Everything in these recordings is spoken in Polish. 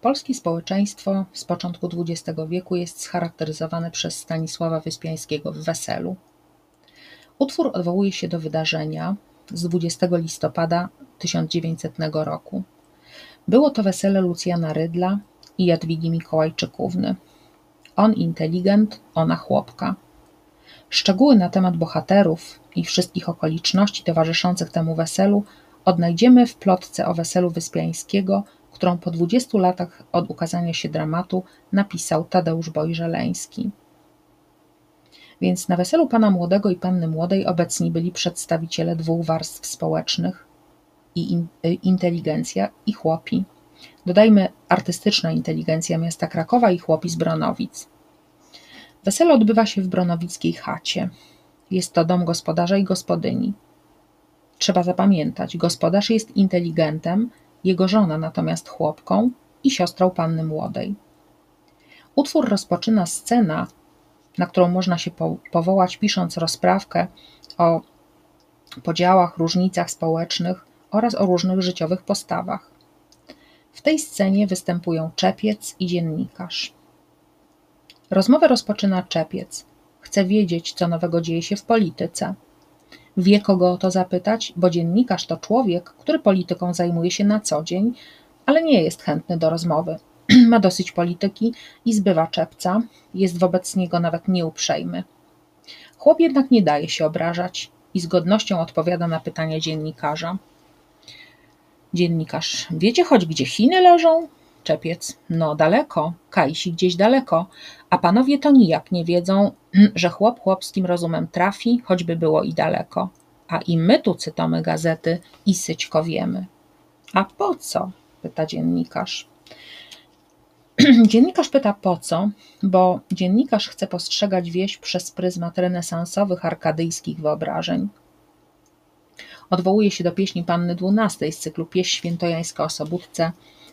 Polskie społeczeństwo z początku XX wieku jest scharakteryzowane przez Stanisława Wyspiańskiego w Weselu. Utwór odwołuje się do wydarzenia z 20 listopada 1900 roku. Było to wesele Lucjana Rydla i Jadwigi Mikołajczykówny. On inteligent, ona chłopka. Szczegóły na temat bohaterów i wszystkich okoliczności towarzyszących temu weselu odnajdziemy w plotce o weselu Wyspiańskiego, którą po 20 latach od ukazania się dramatu napisał Tadeusz Bojżeleński. Więc na weselu pana młodego i panny młodej obecni byli przedstawiciele dwóch warstw społecznych i y, inteligencja i chłopi. Dodajmy artystyczna inteligencja miasta Krakowa i chłopi z Bronowic. Wesele odbywa się w bronowickiej chacie. Jest to dom gospodarza i gospodyni. Trzeba zapamiętać, gospodarz jest inteligentem, jego żona natomiast chłopką i siostrą panny młodej. Utwór rozpoczyna scena, na którą można się powołać, pisząc rozprawkę o podziałach, różnicach społecznych oraz o różnych życiowych postawach. W tej scenie występują czepiec i dziennikarz. Rozmowę rozpoczyna czepiec. Chce wiedzieć, co nowego dzieje się w polityce. Wie, kogo o to zapytać, bo dziennikarz to człowiek, który polityką zajmuje się na co dzień, ale nie jest chętny do rozmowy. Ma dosyć polityki i zbywa czepca, jest wobec niego nawet nieuprzejmy. Chłop jednak nie daje się obrażać i z godnością odpowiada na pytania dziennikarza. Dziennikarz, wiecie choć gdzie Chiny leżą? Czepiec, no daleko, Kajsi gdzieś daleko, a panowie to nijak nie wiedzą, że chłop chłopskim rozumem trafi, choćby było i daleko. A i my tu cytomy gazety i syćko wiemy. A po co? pyta dziennikarz. dziennikarz pyta po co, bo dziennikarz chce postrzegać wieś przez pryzmat renesansowych, arkadyjskich wyobrażeń. Odwołuje się do pieśni Panny XII z cyklu Pieśń świętojańska o Sobótce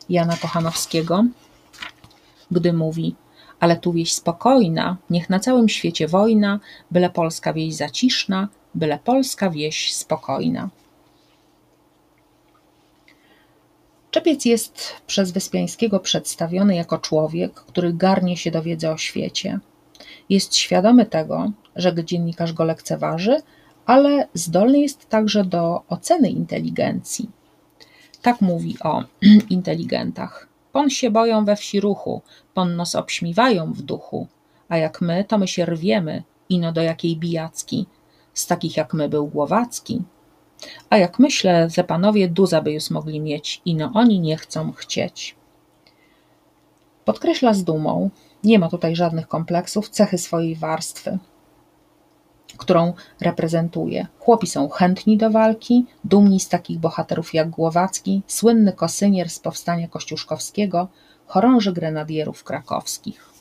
Jana Kochanowskiego, gdy mówi ale tu wieś spokojna, niech na całym świecie wojna, byle polska wieś zaciszna, byle polska wieś spokojna. Czepiec jest przez Wyspiańskiego przedstawiony jako człowiek, który garnie się do wiedzy o świecie. Jest świadomy tego, że dziennikarz go lekceważy, ale zdolny jest także do oceny inteligencji. Tak mówi o inteligentach. Pon się boją we wsi ruchu, pon nos obśmiewają w duchu, a jak my, to my się rwiemy, ino do jakiej bijacki. Z takich jak my był Głowacki. A jak myślę, że panowie duza by już mogli mieć, ino oni nie chcą chcieć. Podkreśla z dumą, nie ma tutaj żadnych kompleksów, cechy swojej warstwy którą reprezentuje. Chłopi są chętni do walki, dumni z takich bohaterów jak Głowacki, słynny kosynier z powstania kościuszkowskiego, chorąży grenadierów krakowskich.